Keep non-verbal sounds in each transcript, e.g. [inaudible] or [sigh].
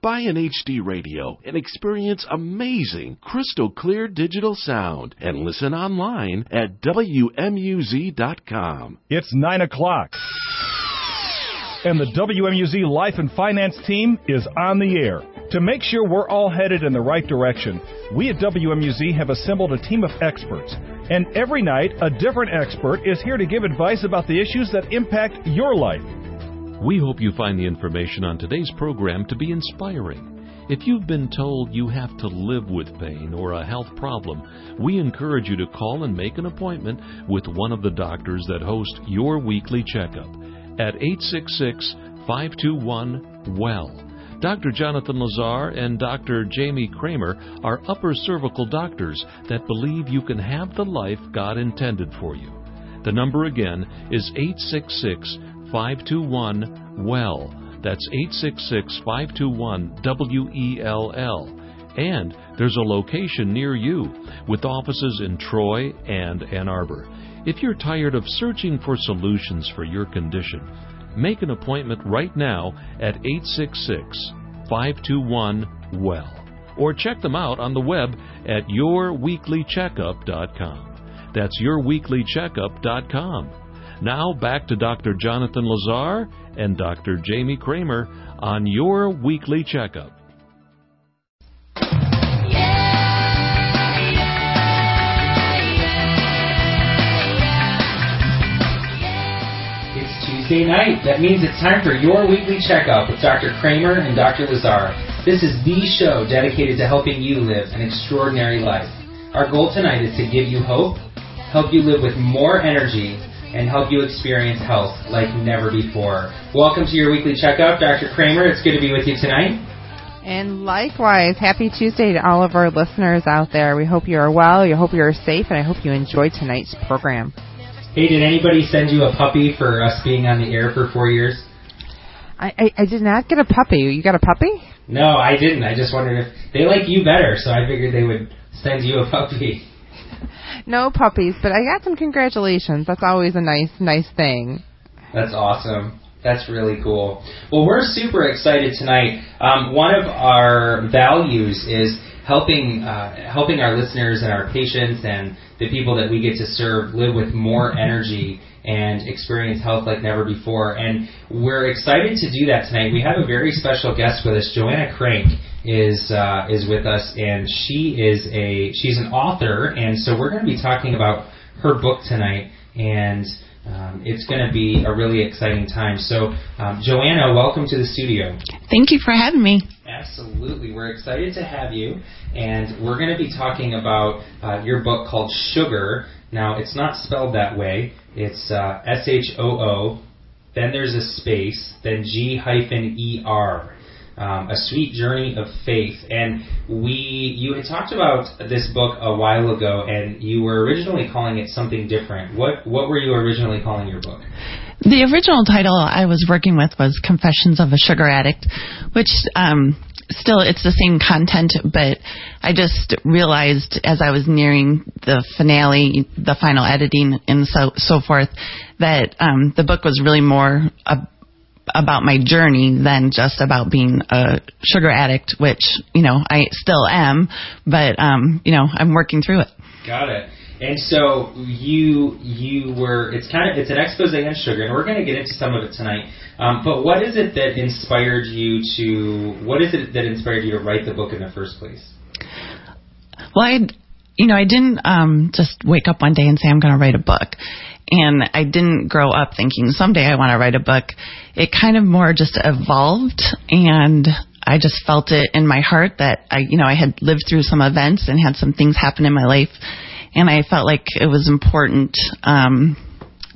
Buy an HD radio and experience amazing, crystal clear digital sound and listen online at WMUZ.com. It's 9 o'clock. And the WMUZ Life and Finance team is on the air. To make sure we're all headed in the right direction, we at WMUZ have assembled a team of experts. And every night, a different expert is here to give advice about the issues that impact your life. We hope you find the information on today's program to be inspiring. If you've been told you have to live with pain or a health problem, we encourage you to call and make an appointment with one of the doctors that host your weekly checkup at 866 521 WELL. Dr. Jonathan Lazar and Dr. Jamie Kramer are upper cervical doctors that believe you can have the life God intended for you. The number again is 866 521 WELL. That's 866 521 W E L L. And there's a location near you with offices in Troy and Ann Arbor. If you're tired of searching for solutions for your condition, make an appointment right now at 866 521 WELL or check them out on the web at yourweeklycheckup.com. That's yourweeklycheckup.com. Now back to Dr. Jonathan Lazar and Dr. Jamie Kramer on your weekly checkup. It's Tuesday night. That means it's time for your weekly checkup with Dr. Kramer and Dr. Lazar. This is the show dedicated to helping you live an extraordinary life. Our goal tonight is to give you hope, help you live with more energy, and help you experience health like never before. Welcome to your weekly checkup. Dr. Kramer, it's good to be with you tonight. And likewise, happy Tuesday to all of our listeners out there. We hope you are well, we hope you are safe, and I hope you enjoyed tonight's program. Hey, did anybody send you a puppy for us being on the air for four years? I, I, I did not get a puppy. You got a puppy? No, I didn't. I just wondered if they like you better, so I figured they would send you a puppy. [laughs] No puppies, but I got some congratulations. That's always a nice, nice thing. That's awesome. That's really cool. Well, we're super excited tonight. Um, one of our values is helping uh, helping our listeners and our patients and the people that we get to serve live with more energy and experience health like never before. And we're excited to do that tonight. We have a very special guest with us, Joanna Crank is uh, is with us, and she is a she's an author, and so we're going to be talking about her book tonight, and um, it's going to be a really exciting time. So, um, Joanna, welcome to the studio. Thank you for having me. Absolutely, we're excited to have you, and we're going to be talking about uh, your book called Sugar. Now, it's not spelled that way. It's uh, S H O O. Then there's a space. Then G hyphen E R um, a sweet journey of faith. And we, you had talked about this book a while ago, and you were originally calling it something different. What what were you originally calling your book? The original title I was working with was Confessions of a Sugar Addict, which um, still it's the same content, but I just realized as I was nearing the finale, the final editing, and so so forth, that um, the book was really more. A, about my journey than just about being a sugar addict, which you know I still am, but um, you know I'm working through it. Got it. And so you you were it's kind of it's an expose on sugar, and we're going to get into some of it tonight. Um, but what is it that inspired you to what is it that inspired you to write the book in the first place? Well, I you know I didn't um, just wake up one day and say I'm going to write a book and I didn't grow up thinking someday I want to write a book. It kind of more just evolved and I just felt it in my heart that I, you know, I had lived through some events and had some things happen in my life and I felt like it was important um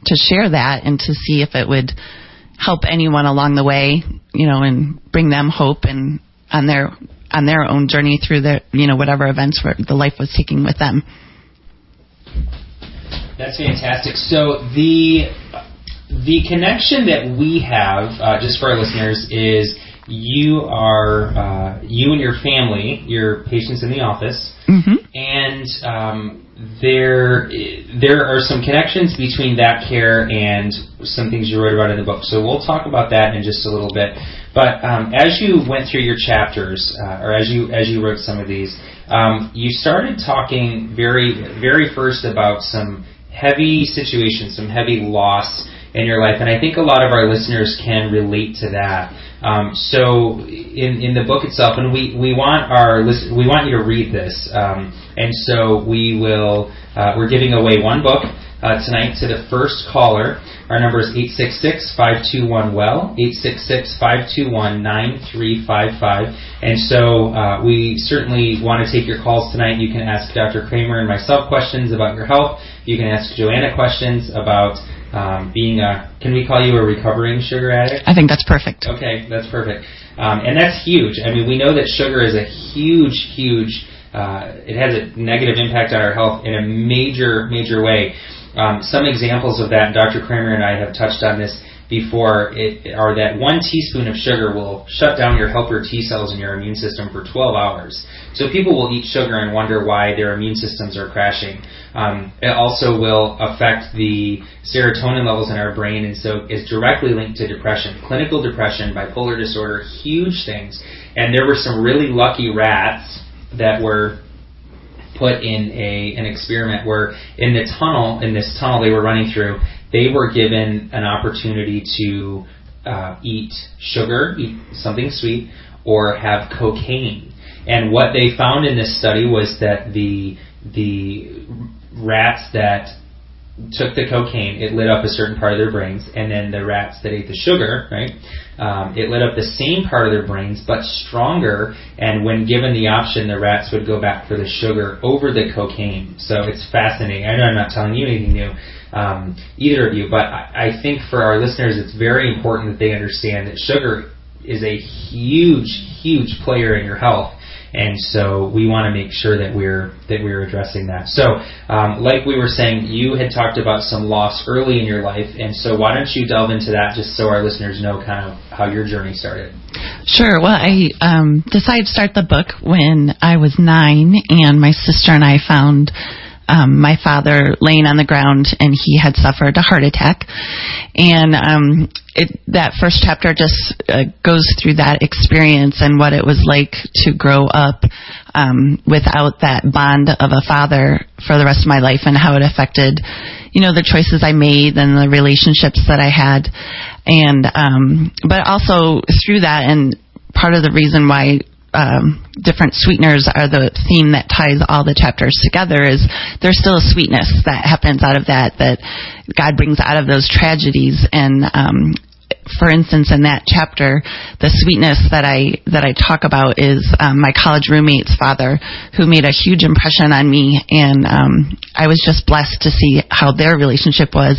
to share that and to see if it would help anyone along the way, you know, and bring them hope and on their on their own journey through their, you know, whatever events were, the life was taking with them. That's fantastic. So the the connection that we have, uh, just for our listeners, is you are uh, you and your family, your patients in the office, mm-hmm. and um, there there are some connections between that care and some things you wrote about in the book. So we'll talk about that in just a little bit. But um, as you went through your chapters, uh, or as you as you wrote some of these, um, you started talking very very first about some heavy situations, some heavy loss in your life, and I think a lot of our listeners can relate to that. Um, so in in the book itself, and we, we want our list, we want you to read this, um, and so we will uh, we're giving away one book uh, tonight to the first caller. Our number is 866-521-WELL, 866-521-9355. And so uh, we certainly want to take your calls tonight. You can ask Dr. Kramer and myself questions about your health. You can ask Joanna questions about um, being a, can we call you a recovering sugar addict? I think that's perfect. Okay, that's perfect. Um, and that's huge. I mean, we know that sugar is a huge, huge, uh, it has a negative impact on our health in a major, major way. Um, some examples of that, Dr. Kramer and I have touched on this before, it, or that one teaspoon of sugar will shut down your helper T cells in your immune system for 12 hours. So people will eat sugar and wonder why their immune systems are crashing. Um, it also will affect the serotonin levels in our brain, and so is directly linked to depression, clinical depression, bipolar disorder, huge things. And there were some really lucky rats that were put in a an experiment where in the tunnel in this tunnel they were running through they were given an opportunity to uh, eat sugar eat something sweet or have cocaine and what they found in this study was that the the rats that took the cocaine, it lit up a certain part of their brains, and then the rats that ate the sugar, right, um, it lit up the same part of their brains, but stronger. And when given the option, the rats would go back for the sugar over the cocaine. So it's fascinating. I know I'm not telling you anything new, um, either of you, but I, I think for our listeners, it's very important that they understand that sugar is a huge, huge player in your health and so we want to make sure that we're that we're addressing that. So, um, like we were saying, you had talked about some loss early in your life, and so why don't you delve into that just so our listeners know kind of how your journey started? Sure. Well, I um, decided to start the book when I was nine, and my sister and I found um, my father laying on the ground and he had suffered a heart attack. And um, it, that first chapter just uh, goes through that experience and what it was like to grow up um, without that bond of a father for the rest of my life and how it affected, you know, the choices I made and the relationships that I had. And, um, but also through that and part of the reason why um, different sweeteners are the theme that ties all the chapters together is there's still a sweetness that happens out of that that God brings out of those tragedies. And um, for instance, in that chapter, the sweetness that I that I talk about is um, my college roommate's father, who made a huge impression on me, and um, I was just blessed to see how their relationship was,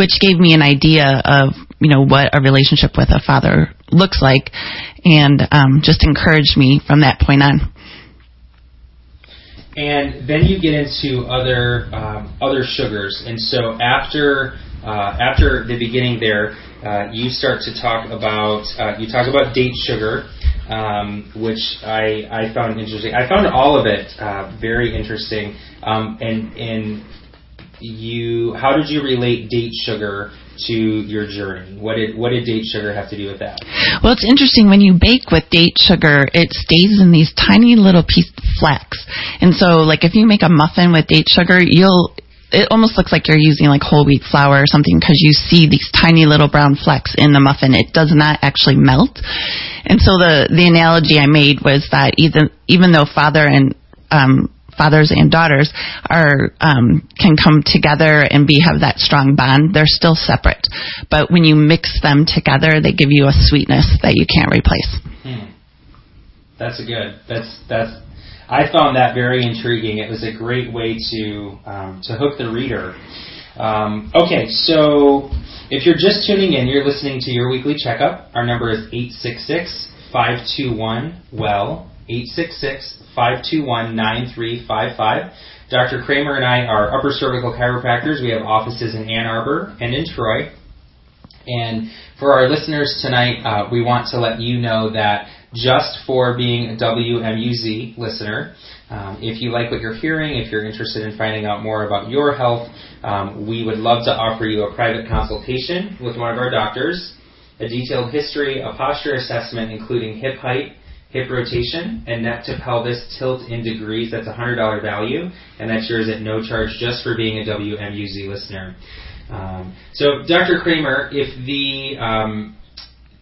which gave me an idea of you know what a relationship with a father looks like, and um, just encouraged me from that point on. And then you get into other um, other sugars, and so after uh, after the beginning there, uh, you start to talk about uh, you talk about date sugar, um, which I, I found interesting. I found all of it uh, very interesting. Um, and and you, how did you relate date sugar to your journey? What did what did date sugar have to do with that? Well, it's interesting when you bake with date sugar, it stays in these tiny little piece flecks. And so, like if you make a muffin with date sugar, you'll it almost looks like you're using like whole wheat flour or something because you see these tiny little brown flecks in the muffin. It does not actually melt. And so the the analogy I made was that even even though father and um, fathers and daughters are um, can come together and be have that strong bond, they're still separate. But when you mix them together, they give you a sweetness that you can't replace. Hmm. That's a good. That's that's I found that very intriguing. It was a great way to um, to hook the reader. Um, okay, so if you're just tuning in, you're listening to your weekly checkup. Our number is 866 521 WELL, 866 521 9355. Dr. Kramer and I are upper cervical chiropractors. We have offices in Ann Arbor and in Troy. And for our listeners tonight, uh, we want to let you know that just for being a WMUZ listener. Um, if you like what you're hearing, if you're interested in finding out more about your health, um, we would love to offer you a private consultation with one of our doctors, a detailed history, a posture assessment, including hip height, hip rotation, and neck to pelvis tilt in degrees. That's a $100 value, and that's yours at no charge just for being a WMUZ listener. Um, so, Dr. Kramer, if the um,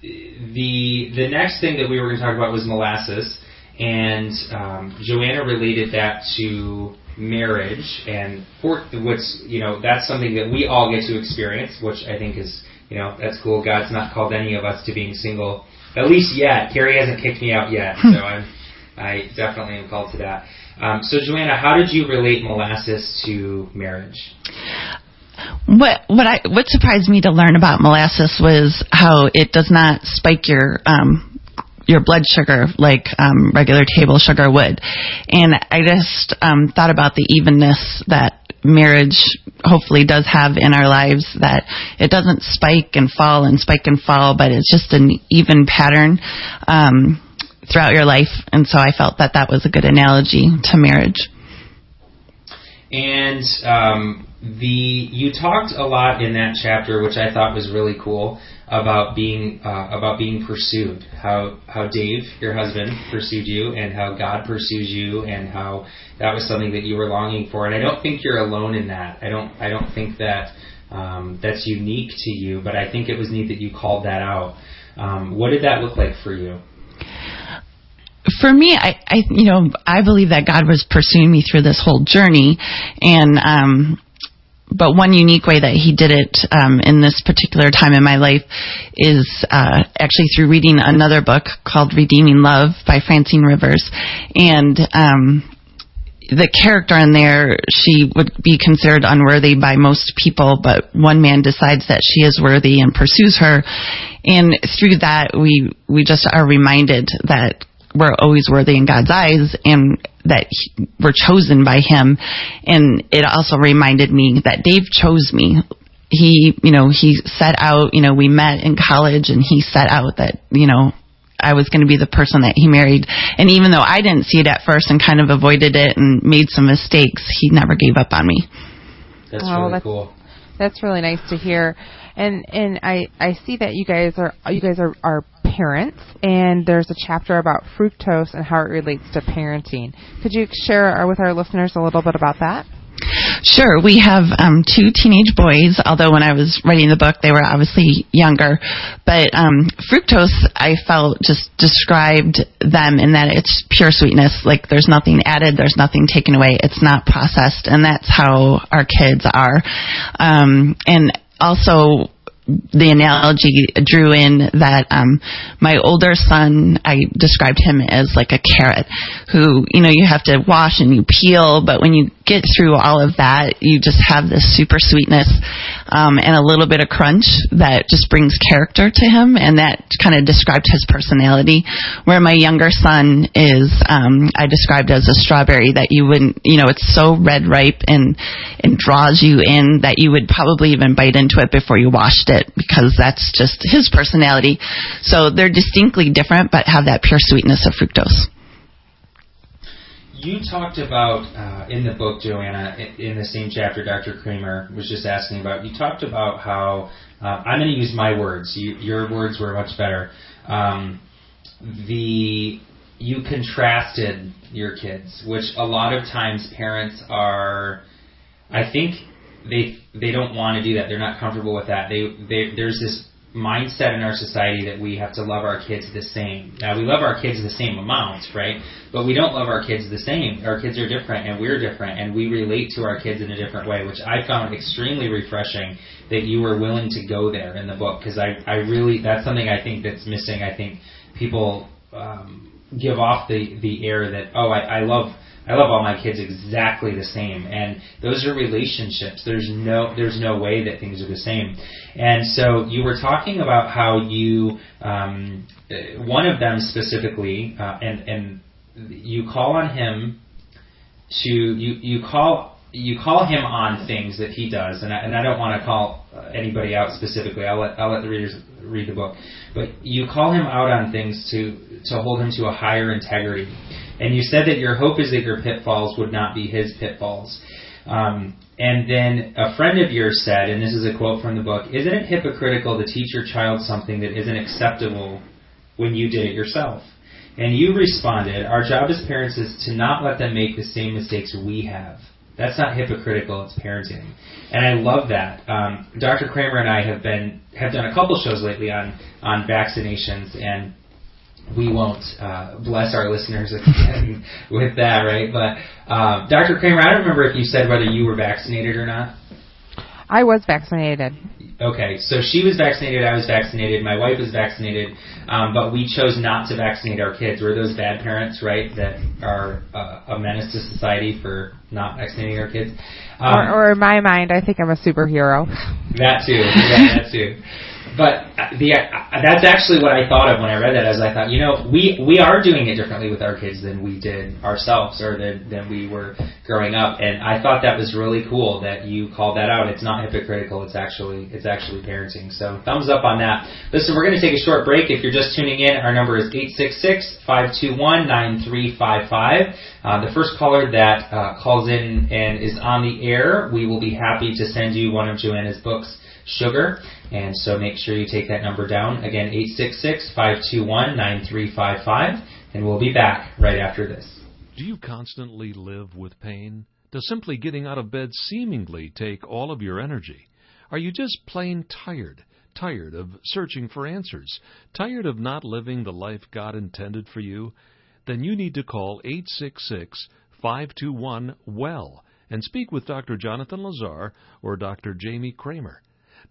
the the next thing that we were going to talk about was molasses, and um, Joanna related that to marriage, and for, what's you know that's something that we all get to experience, which I think is you know that's cool. God's not called any of us to being single, at least yet. Carrie hasn't kicked me out yet, so I'm I definitely am called to that. Um, so Joanna, how did you relate molasses to marriage? What what I what surprised me to learn about molasses was how it does not spike your um, your blood sugar like um, regular table sugar would, and I just um, thought about the evenness that marriage hopefully does have in our lives that it doesn't spike and fall and spike and fall, but it's just an even pattern um, throughout your life, and so I felt that that was a good analogy to marriage. And um, the you talked a lot in that chapter, which I thought was really cool about being uh, about being pursued. How how Dave, your husband, pursued you, and how God pursues you, and how that was something that you were longing for. And I don't think you're alone in that. I don't I don't think that um, that's unique to you. But I think it was neat that you called that out. Um, what did that look like for you? for me, I, I, you know, I believe that God was pursuing me through this whole journey, and um, but one unique way that He did it um, in this particular time in my life is uh, actually through reading another book called Redeeming Love by Francine Rivers, and um, the character in there, she would be considered unworthy by most people, but one man decides that she is worthy and pursues her. And through that, we, we just are reminded that we're always worthy in God's eyes and that he, we're chosen by Him. And it also reminded me that Dave chose me. He, you know, he set out, you know, we met in college and he set out that, you know, I was going to be the person that he married. And even though I didn't see it at first and kind of avoided it and made some mistakes, he never gave up on me. That's oh, really that's, cool. That's really nice to hear. And and I I see that you guys are you guys are are parents, and there's a chapter about fructose and how it relates to parenting. Could you share with our listeners a little bit about that? Sure. We have um, two teenage boys, although when I was writing the book, they were obviously younger. But um, fructose, I felt, just described them in that it's pure sweetness. Like there's nothing added, there's nothing taken away. It's not processed, and that's how our kids are. Um, and also, the analogy drew in that um, my older son, I described him as like a carrot who, you know, you have to wash and you peel, but when you get through all of that, you just have this super sweetness um, and a little bit of crunch that just brings character to him, and that kind of described his personality. Where my younger son is, um, I described as a strawberry that you wouldn't, you know, it's so red ripe and and draws you in that you would probably even bite into it before you washed it because that's just his personality. So they're distinctly different, but have that pure sweetness of fructose you talked about uh, in the book, Joanna, in, the same chapter, Dr. Kramer was just asking about. You talked about how uh, I'm going to use my words. You, your words were much better. Um, the you contrasted your kids, which a lot of times parents are. I think they they don't want to do that. They're not comfortable with that. They, they there's this mindset in our society that we have to love our kids the same. Now we love our kids the same amount, right? But we don't love our kids the same. Our kids are different and we're different and we relate to our kids in a different way, which I found extremely refreshing that you were willing to go there in the book because I I really that's something I think that's missing. I think people um, give off the the air that oh I, I love I love all my kids exactly the same, and those are relationships. There's no there's no way that things are the same. And so you were talking about how you um, one of them specifically, uh, and and you call on him to you you call you call him on things that he does, and I, and I don't want to call anybody out specifically. I'll let I'll let the readers read the book, but you call him out on things to to hold him to a higher integrity. And you said that your hope is that your pitfalls would not be his pitfalls. Um, and then a friend of yours said, and this is a quote from the book, Isn't it hypocritical to teach your child something that isn't acceptable when you did it yourself? And you responded, Our job as parents is to not let them make the same mistakes we have. That's not hypocritical, it's parenting. And I love that. Um, Dr. Kramer and I have been have done a couple shows lately on on vaccinations and we won't uh, bless our listeners again [laughs] with that, right? But um, Dr. Kramer, I don't remember if you said whether you were vaccinated or not. I was vaccinated. Okay, so she was vaccinated, I was vaccinated, my wife was vaccinated, um, but we chose not to vaccinate our kids. We're those bad parents, right, that are uh, a menace to society for not vaccinating our kids. Um, or, or in my mind, I think I'm a superhero. That too, [laughs] yeah, that too but the that's actually what I thought of when I read that. As I thought, you know, we we are doing it differently with our kids than we did ourselves, or than than we were growing up. And I thought that was really cool that you called that out. It's not hypocritical. It's actually it's actually parenting. So thumbs up on that. Listen, we're going to take a short break. If you're just tuning in, our number is eight six six five two one nine three five five. Uh, the first caller that uh, calls in and is on the air, we will be happy to send you one of Joanna's books sugar. And so make sure you take that number down. Again, 866-521-9355. And we'll be back right after this. Do you constantly live with pain? Does simply getting out of bed seemingly take all of your energy? Are you just plain tired? Tired of searching for answers? Tired of not living the life God intended for you? Then you need to call 866 521 WELL and speak with Dr. Jonathan Lazar or Dr. Jamie Kramer.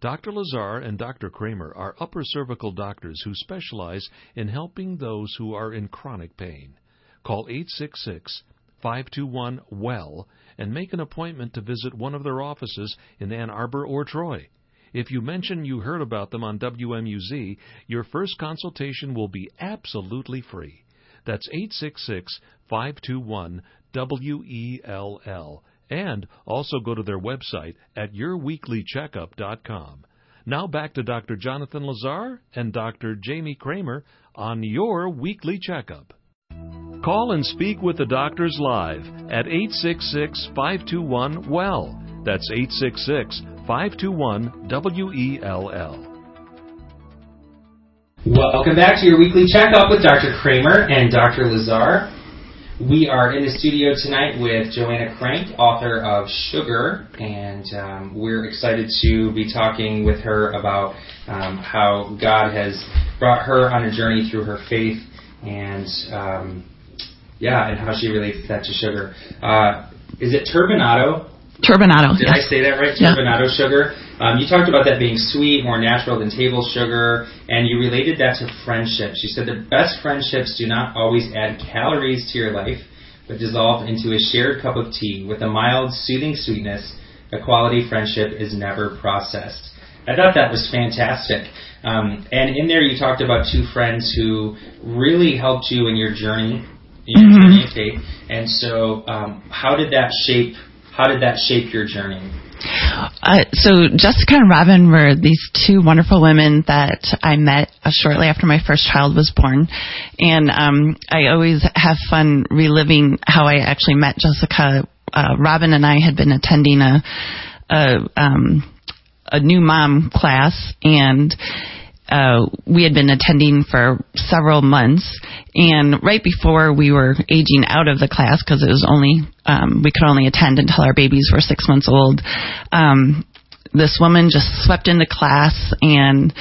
Dr. Lazar and Dr. Kramer are upper cervical doctors who specialize in helping those who are in chronic pain. Call 866 521 WELL and make an appointment to visit one of their offices in Ann Arbor or Troy. If you mention you heard about them on WMUZ, your first consultation will be absolutely free. That's 866 521 WELL and also go to their website at yourweeklycheckup.com. Now back to Dr. Jonathan Lazar and Dr. Jamie Kramer on Your Weekly Checkup. Call and speak with the doctors live at 866 521 WELL. That's 866 521 WELL. Welcome back to your weekly checkup with Dr. Kramer and Dr. Lazar. We are in the studio tonight with Joanna Crank, author of Sugar, and um, we're excited to be talking with her about um, how God has brought her on a journey through her faith, and um, yeah, and how she relates that to sugar. Uh, is it turbinado? Turbinado. Did yes. I say that right? Turbinado yeah. sugar. Um, you talked about that being sweet, more natural than table sugar, and you related that to friendships. You said the best friendships do not always add calories to your life, but dissolve into a shared cup of tea with a mild, soothing sweetness. A quality friendship is never processed. I thought that was fantastic. Um, and in there, you talked about two friends who really helped you in your journey, in your mm-hmm. journey of faith. And so, um, how did that shape? How did that shape your journey? Uh, so Jessica and Robin were these two wonderful women that I met uh, shortly after my first child was born, and um, I always have fun reliving how I actually met Jessica. Uh, Robin and I had been attending a a, um, a new mom class, and uh, we had been attending for several months, and right before we were aging out of the class, because it was only um, we could only attend until our babies were six months old, um, this woman just swept into class and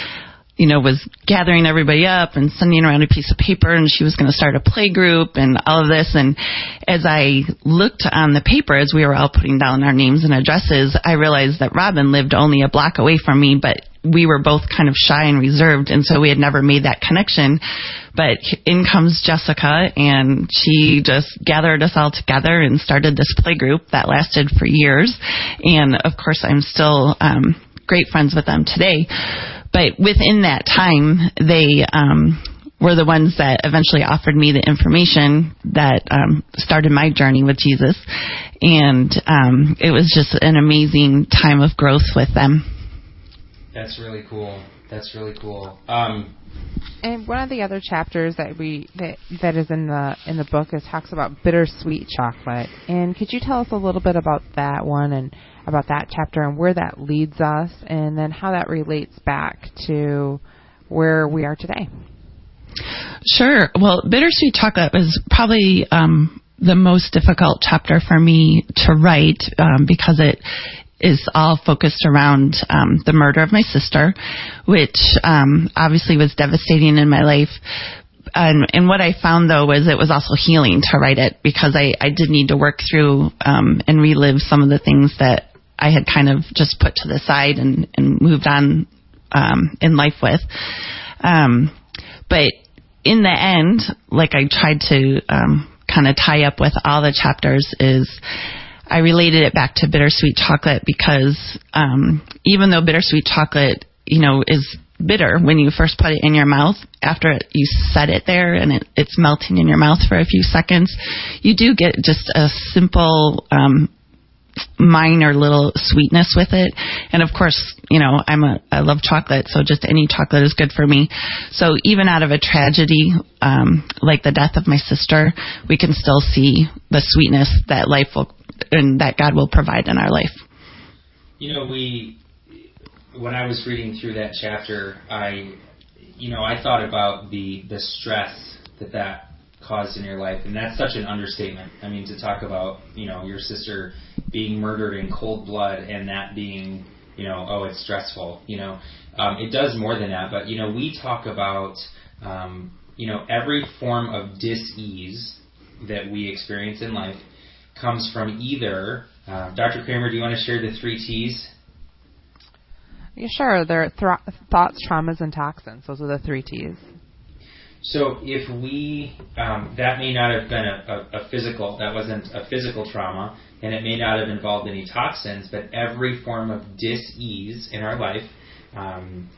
you know, was gathering everybody up and sending around a piece of paper and she was going to start a play group and all of this. And as I looked on the paper, as we were all putting down our names and addresses, I realized that Robin lived only a block away from me, but we were both kind of shy and reserved. And so we had never made that connection. But in comes Jessica and she just gathered us all together and started this play group that lasted for years. And of course, I'm still, um, great friends with them today but within that time, they um, were the ones that eventually offered me the information that um, started my journey with Jesus, and um, it was just an amazing time of growth with them. That's really cool. That's really cool. Um, and one of the other chapters that we that that is in the in the book is talks about bittersweet chocolate. And could you tell us a little bit about that one and about that chapter and where that leads us, and then how that relates back to where we are today? Sure. Well, bittersweet chocolate was probably um, the most difficult chapter for me to write um, because it is all focused around um, the murder of my sister, which um, obviously was devastating in my life. And, and, what I found though was it was also healing to write it because I, I did need to work through um, and relive some of the things that I had kind of just put to the side and, and moved on um, in life with. Um, but in the end, like I tried to um, kind of tie up with all the chapters, is I related it back to bittersweet chocolate because um, even though bittersweet chocolate, you know, is bitter when you first put it in your mouth, after you set it there and it, it's melting in your mouth for a few seconds, you do get just a simple um, minor little sweetness with it. And of course, you know, I'm a I love chocolate, so just any chocolate is good for me. So even out of a tragedy um, like the death of my sister, we can still see the sweetness that life will and that God will provide in our life. You know, we when I was reading through that chapter, I you know, I thought about the the stress that that caused in your life, and that's such an understatement. I mean, to talk about you know your sister being murdered in cold blood and that being you know oh it's stressful. You know, um, it does more than that. But you know, we talk about um, you know every form of dis-ease that we experience in life comes from either. Uh, Dr. Kramer, do you want to share the three T's? Yeah, sure. They're th- thoughts, traumas, and toxins. Those are the three T's. So if we, um, that may not have been a, a, a, physical, that wasn't a physical trauma, and it may not have involved any toxins, but every form of dis-ease in our life um,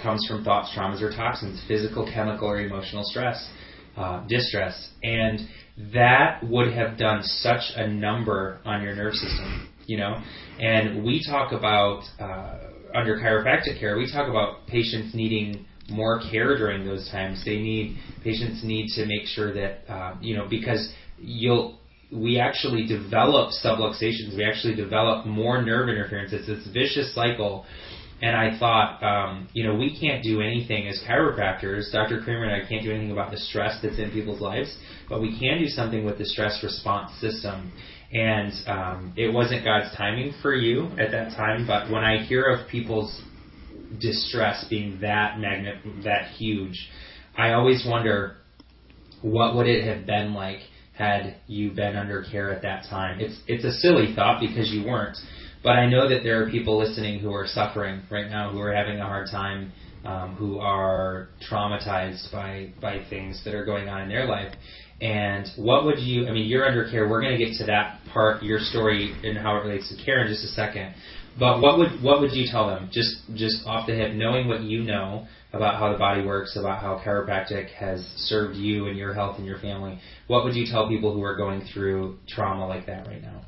comes from thoughts, traumas, or toxins, physical, chemical, or emotional stress, uh, distress, and that would have done such a number on your nerve system, you know. And we talk about uh, under chiropractic care, we talk about patients needing more care during those times. They need patients need to make sure that uh, you know because you'll we actually develop subluxations. We actually develop more nerve interference. It's this vicious cycle. And I thought, um, you know, we can't do anything as chiropractors. Dr. Kramer and I can't do anything about the stress that's in people's lives, but we can do something with the stress response system. And um, it wasn't God's timing for you at that time, but when I hear of people's distress being that magnet that huge, I always wonder what would it have been like had you been under care at that time. It's it's a silly thought because you weren't, but I know that there are people listening who are suffering right now, who are having a hard time, um, who are traumatized by by things that are going on in their life. And what would you? I mean, you're under care. We're going to get to that part, your story, and how it relates to care in just a second. But what would what would you tell them? Just just off the hip, knowing what you know about how the body works, about how chiropractic has served you and your health and your family. What would you tell people who are going through trauma like that right now?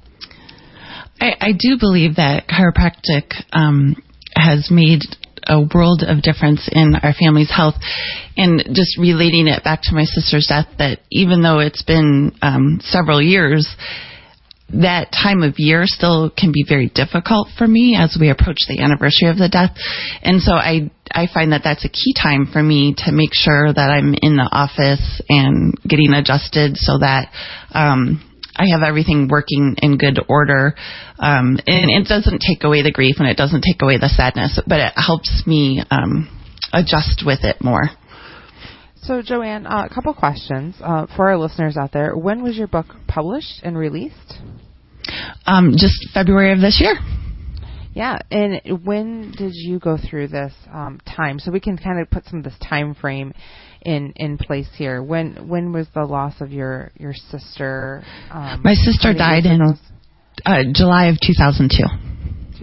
I, I do believe that chiropractic um, has made a world of difference in our family's health. And just relating it back to my sister's death, that even though it's been um, several years, that time of year still can be very difficult for me as we approach the anniversary of the death. And so I, I find that that's a key time for me to make sure that I'm in the office and getting adjusted so that, um, I have everything working in good order. Um, and it doesn't take away the grief and it doesn't take away the sadness, but it helps me, um, adjust with it more. So, Joanne, uh, a couple questions uh, for our listeners out there. When was your book published and released? Um, just February of this year. Yeah, and when did you go through this um, time? So we can kind of put some of this time frame in in place here. When when was the loss of your your sister? Um, My sister died in uh, July of 2002.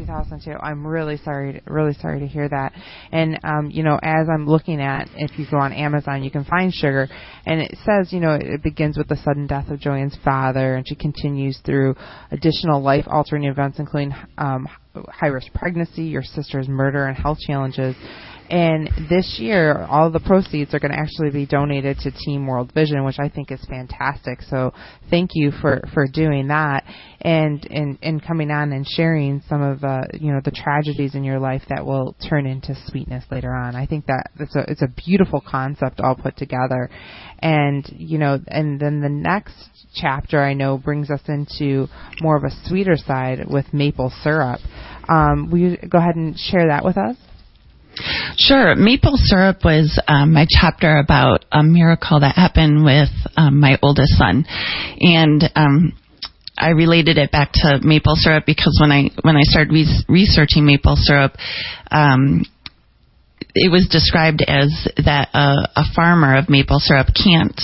2002. I'm really sorry, really sorry to hear that. And um, you know, as I'm looking at, if you go on Amazon, you can find Sugar, and it says, you know, it begins with the sudden death of Joanne's father, and she continues through additional life-altering events, including um, high-risk pregnancy, your sister's murder, and health challenges. And this year, all the proceeds are going to actually be donated to Team World Vision, which I think is fantastic. So thank you for, for doing that and, and, and coming on and sharing some of, uh, you know, the tragedies in your life that will turn into sweetness later on. I think that it's a, it's a beautiful concept all put together. And, you know, and then the next chapter I know brings us into more of a sweeter side with maple syrup. Um, will you go ahead and share that with us? Sure. Maple syrup was um, my chapter about a miracle that happened with um, my oldest son, and um, I related it back to maple syrup because when I when I started re- researching maple syrup. Um, it was described as that a, a farmer of maple syrup can't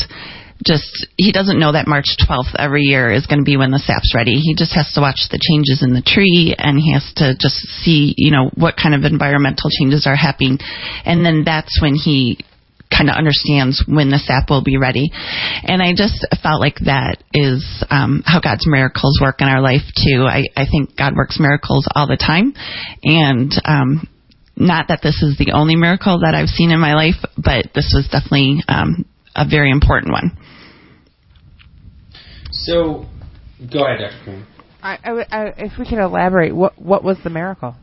just he doesn't know that March 12th every year is going to be when the sap's ready. He just has to watch the changes in the tree and he has to just see, you know, what kind of environmental changes are happening. And then that's when he kind of understands when the sap will be ready. And I just felt like that is um, how God's miracles work in our life too. I, I think God works miracles all the time. And um, not that this is the only miracle that I've seen in my life, but this was definitely um, a very important one. So, go ahead, Dr. Coon. I, I, I, if we can elaborate, what what was the miracle?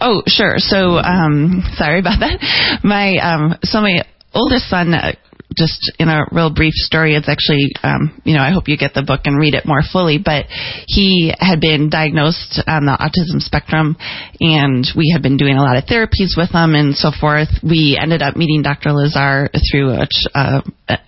Oh, sure. So, um, sorry about that. My um, so my oldest son uh, just in a real brief story, it's actually, um, you know, I hope you get the book and read it more fully, but he had been diagnosed on the autism spectrum and we had been doing a lot of therapies with him and so forth. We ended up meeting Dr. Lazar through a,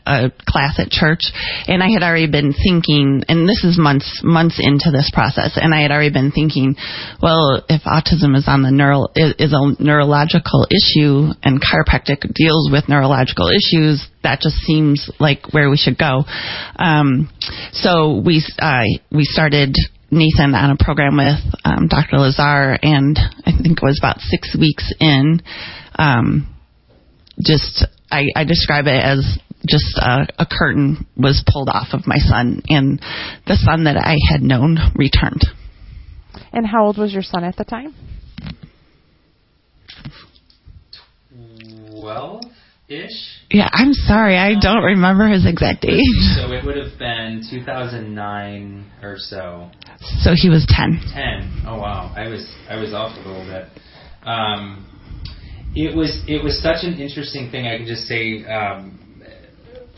a class at church and I had already been thinking, and this is months, months into this process, and I had already been thinking, well, if autism is on the neural, is a neurological issue and chiropractic deals with neurological issues, that just seems like where we should go. Um, so we uh, we started Nathan on a program with um, Dr. Lazar, and I think it was about six weeks in. Um, just I, I describe it as just a, a curtain was pulled off of my son, and the son that I had known returned. And how old was your son at the time? Twelve ish. Yeah, I'm sorry, I don't remember his exact age. So it would have been 2009 or so. So he was 10. 10. Oh wow, I was I was off a little bit. Um, it was it was such an interesting thing. I can just say, um,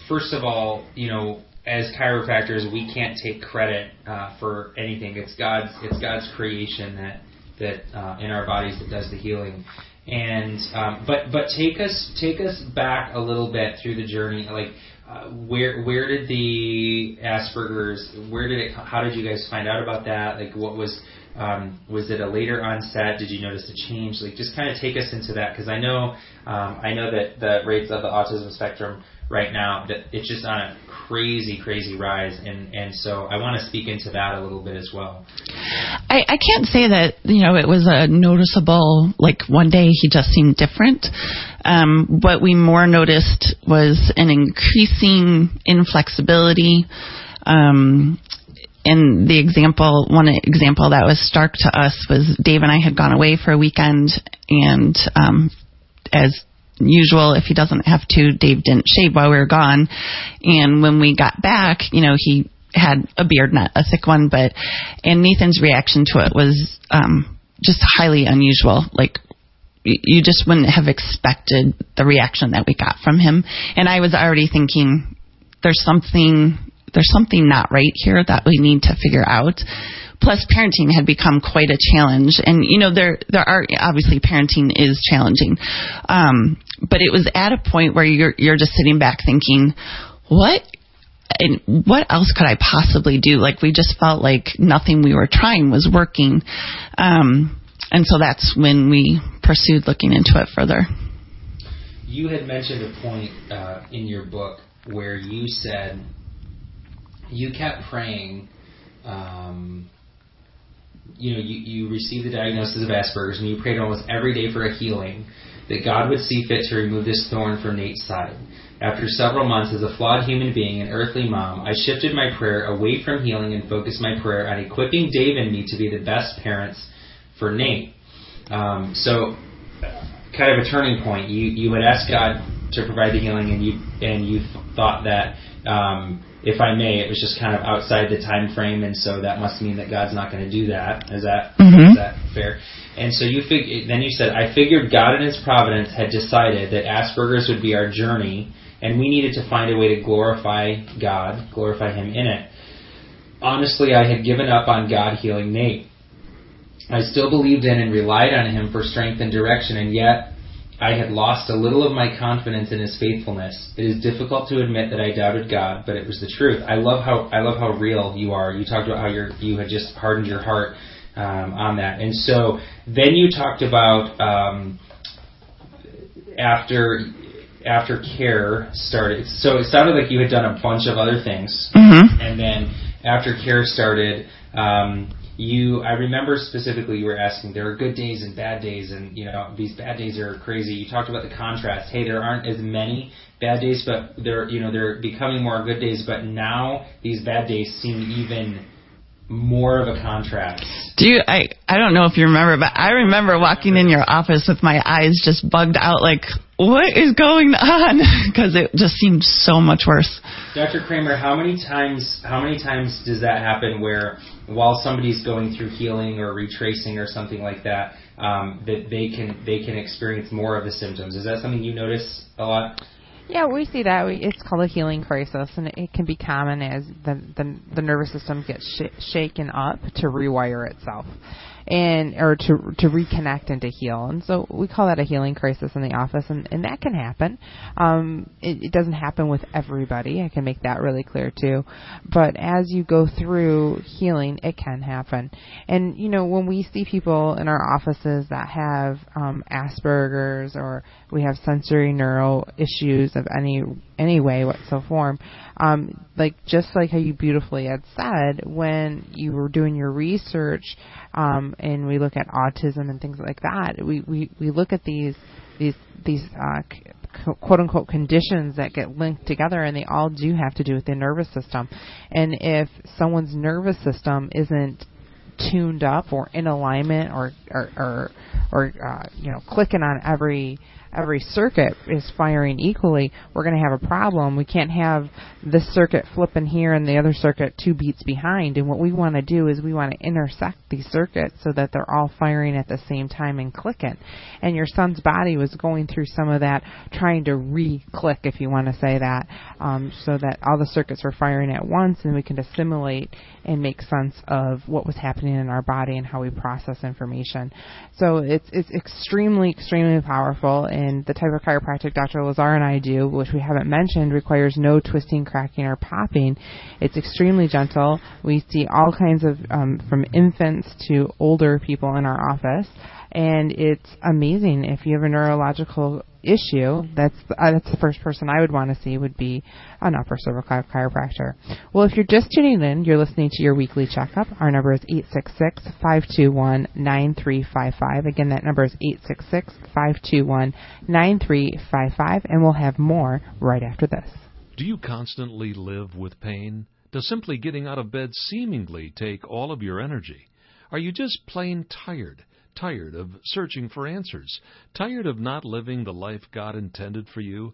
first of all, you know, as chiropractors, we can't take credit uh, for anything. It's God's it's God's creation that that uh, in our bodies that does the healing. And um, but but take us take us back a little bit through the journey. Like uh, where where did the Asperger's? Where did it? How did you guys find out about that? Like what was um, was it a later onset? Did you notice a change? Like just kind of take us into that because I know um, I know that the rates of the autism spectrum right now it's just on a crazy crazy rise and and so I want to speak into that a little bit as well. I, I can't say that you know it was a noticeable like one day he just seemed different. Um, what we more noticed was an increasing inflexibility. Um, and the example, one example that was stark to us was Dave and I had gone away for a weekend, and um, as usual, if he doesn't have to, Dave didn't shave while we were gone. And when we got back, you know, he had a beard, not a thick one, but and Nathan's reaction to it was um, just highly unusual. Like you just wouldn't have expected the reaction that we got from him. And I was already thinking, there's something there's something not right here that we need to figure out. Plus, parenting had become quite a challenge, and you know there there are obviously parenting is challenging, um, but it was at a point where you're you're just sitting back thinking, what and what else could I possibly do? Like we just felt like nothing we were trying was working, um, and so that's when we pursued looking into it further. You had mentioned a point uh, in your book where you said you kept praying um, you know, you, you received the diagnosis of Asperger's and you prayed almost every day for a healing, that God would see fit to remove this thorn from Nate's side. After several months as a flawed human being and earthly mom, I shifted my prayer away from healing and focused my prayer on equipping Dave and me to be the best parents for Nate. Um, so, kind of a turning point. You you had asked God to provide the healing, and you and you thought that um, if I may, it was just kind of outside the time frame, and so that must mean that God's not going to do that. Is that Mhm. is that fair? And so you fig- then you said, I figured God in His providence had decided that Asperger's would be our journey, and we needed to find a way to glorify God, glorify Him in it. Honestly, I had given up on God healing Nate. I still believed in and relied on Him for strength and direction, and yet I had lost a little of my confidence in His faithfulness. It is difficult to admit that I doubted God, but it was the truth. I love how I love how real you are. You talked about how you you had just hardened your heart um, on that, and so then you talked about um, after after care started. So it sounded like you had done a bunch of other things, Mhm. and then after care started, um, you I remember specifically you were asking there are good days and bad days, and you know these bad days are crazy. You talked about the contrast. Hey, there aren't as many bad days, but they're you know they're becoming more good days. But now these bad days seem even more of a contrast. Do you? I I don't know if you remember, but I remember walking in your office with my eyes just bugged out, like what is going on? [laughs] Because it just seemed so much worse. Dr. Kramer, how many times how many times does that happen where while somebody's going through healing or retracing or something like that, um, that they can they can experience more of the symptoms? Is that something you notice a lot? Yeah, we see that. We, it's called a healing crisis, and it, can be common as the the, the nervous system gets sh- shaken up to rewire itself, and or to to reconnect and to heal. And so we call that a healing crisis in the office, and, and that can happen. Um, it, it doesn't happen with everybody. I can make that really clear too. But as you go through healing, it can happen. And you know, when we see people in our offices that have um, Asperger's or we have sensory neural issues of any any way whatso form, um, like just like how you beautifully had said when you were doing your research, um, and we look at autism and things like that, we we, we look at these these these uh, quote unquote conditions that get linked together and they all do have to do with the nervous system. And if someone's nervous system isn't tuned up or in alignment or or or, or uh, you know clicking on every every circuit is firing equally, we're going to have a problem. We can't have this circuit flipping here and the other circuit two beats behind. And what we want to do is we want to intersect these circuits so that they're all firing at the same time and clicking. And your son's body was going through some of that, trying to re-click, if you want to say that, um, so that all the circuits were firing at once, and we can assimilate and make sense of what was happening in our body and how we process information. So it's it's extremely extremely powerful, and the type of chiropractic Dr. Lazar and I do, which we haven't mentioned, requires no twisting, cracking, or popping. It's extremely gentle. We see all kinds of um, from infants to older people in our office, and it's amazing. If you have a neurological issue, that's uh, that's the first person I would want to see would be an upper cervical chiropractor. Well, if you're just tuning in, you're listening to your weekly checkup. Our number is 866-521-9355. Again, that number is 866-521-9355, and we'll have more right after this. Do you constantly live with pain? Does simply getting out of bed seemingly take all of your energy? Are you just plain tired? Tired of searching for answers? Tired of not living the life God intended for you?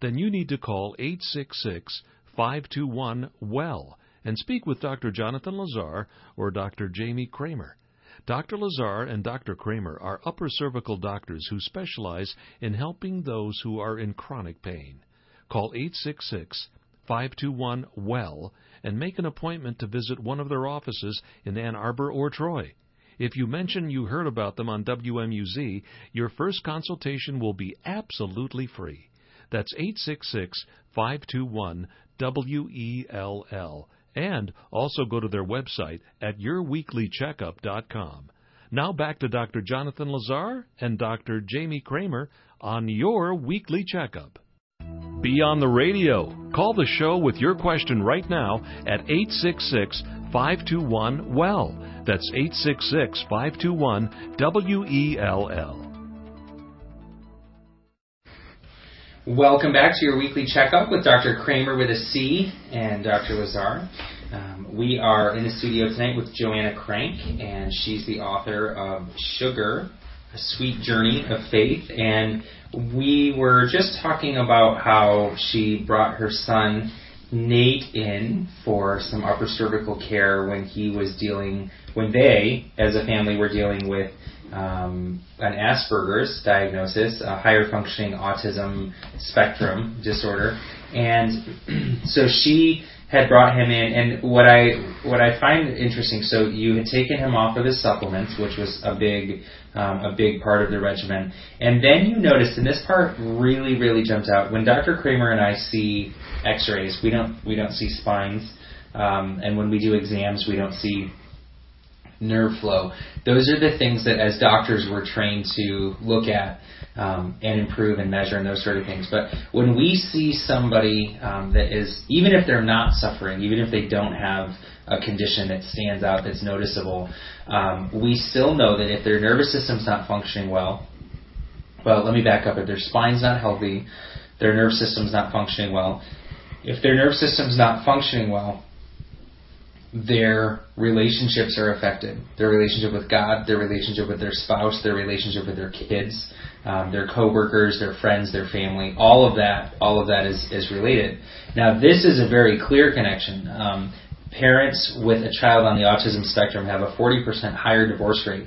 Then you need to call 866 521 WELL and speak with Dr. Jonathan Lazar or Dr. Jamie Kramer. Dr. Lazar and Dr. Kramer are upper cervical doctors who specialize in helping those who are in chronic pain. Call 866 521 WELL and make an appointment to visit one of their offices in Ann Arbor or Troy. If you mention you heard about them on WMUZ, your first consultation will be absolutely free. That's 866 521 WELL. And also go to their website at yourweeklycheckup.com. Now back to Dr. Jonathan Lazar and Dr. Jamie Kramer on your weekly checkup. Be on the radio. Call the show with your question right now at 866 521 WELL. That's 866 521 W E L L. Welcome back to your weekly checkup with Dr. Kramer with a C and Dr. Lazar. Um, we are in the studio tonight with Joanna Crank, and she's the author of Sugar, A Sweet Journey of Faith. And we were just talking about how she brought her son Nate in for some upper cervical care when he was dealing, when they, as a family, were dealing with um, an Asperger's diagnosis, a higher functioning autism spectrum disorder, and [clears throat] so she had brought him in. And what I what I find interesting, so you had taken him off of his supplements, which was a big um, a big part of the regimen, and then you noticed, and this part really really jumped out when Dr. Kramer and I see X-rays. We don't we don't see spines, um, and when we do exams, we don't see nerve flow. Those are the things that, as doctors, we're trained to look at um, and improve and measure and those sort of things. But when we see somebody um, that is, even if they're not suffering, even if they don't have a condition that stands out that's noticeable, um, we still know that if their nervous system's not functioning well, well, let me back up. If their spine's not healthy, their nerve system's not functioning well. If their nerve system's not functioning well, their relationships are affected. Their relationship with God, their relationship with their spouse, their relationship with their kids, um, their coworkers, their friends, their family. All of that, all of that is, is related. Now, this is a very clear connection. Um, parents with a child on the autism spectrum have a 40% higher divorce rate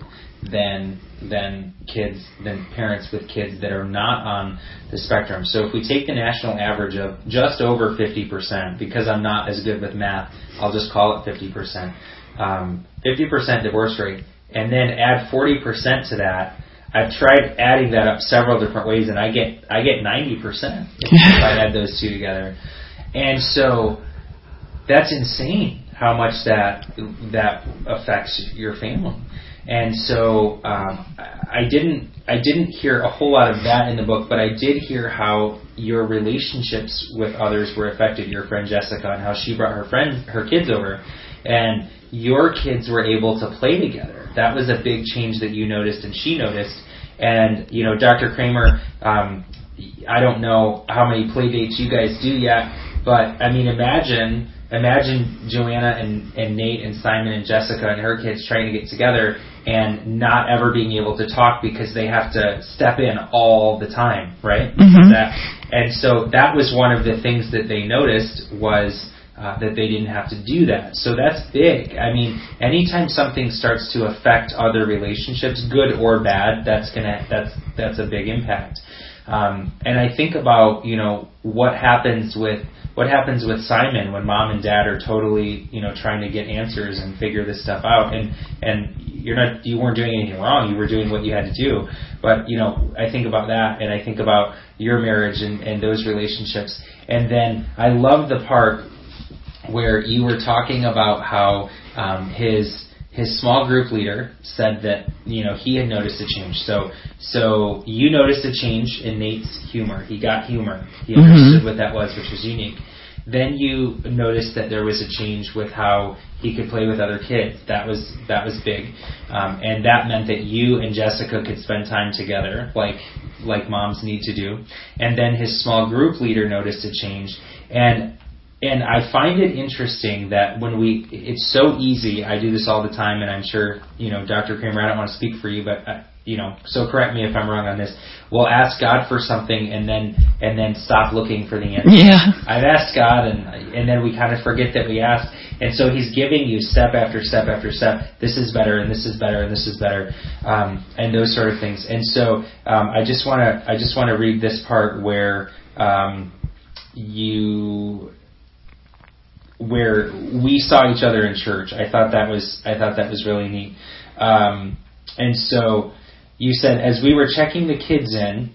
than than kids than parents with kids that are not on the spectrum. So if we take the national average of just over 50%, because I'm not as good with math, I'll just call it 50%. Um, 50% divorce rate, and then add 40% to that. I've tried adding that up several different ways, and I get I get 90% if I add those two together. And so that's insane how much that that affects your family. And so um, I didn't I didn't hear a whole lot of that in the book, but I did hear how your relationships with others were affected. Your friend Jessica and how she brought her friends her kids over, and your kids were able to play together. That was a big change that you noticed and she noticed. And you know, Dr. Kramer, um, I don't know how many play dates you guys do yet, but I mean, imagine imagine Joanna and, and Nate and Simon and Jessica and her kids trying to get together and not ever being able to talk because they have to step in all the time, right? Mhm. That, and so that was one of the things that they noticed was uh, that they didn't have to do that. So that's big. I mean, anytime something starts to affect other relationships, good or bad, that's gonna that's that's a big impact. Um, and I think about you know what happens with what happens with Simon when mom and dad are totally you know trying to get answers and figure this stuff out. And and you're not you weren't doing anything wrong. You were doing what you had to do. But you know I think about that and I think about your marriage and, and those relationships. And then I love the part where you were talking about how um, his his small group leader said that you know he had noticed a change. So so you noticed a change in Nate's humor. He got humor. He Mhm. understood what that was, which was unique. Then you noticed that there was a change with how he could play with other kids. That was that was big, um, and that meant that you and Jessica could spend time together, like like moms need to do. And then his small group leader noticed a change, and and I find it interesting that when we, it's so easy. I do this all the time, and I'm sure you know, Dr. Kramer. I don't want to speak for you, but uh, you know, so correct me if I'm wrong on this. We'll ask God for something, and then and then stop looking for the answer. [laughs] Yeah. I've asked God, and and then we kind of forget that we asked, and so He's giving you step after step after step. This is better, and this is better, and this is better, um, and those sort of things. And so um, I just want to I just want to read this part where um, you where we saw each other in church. I thought that was I thought that was really neat. Um, and so you said as we were checking the kids in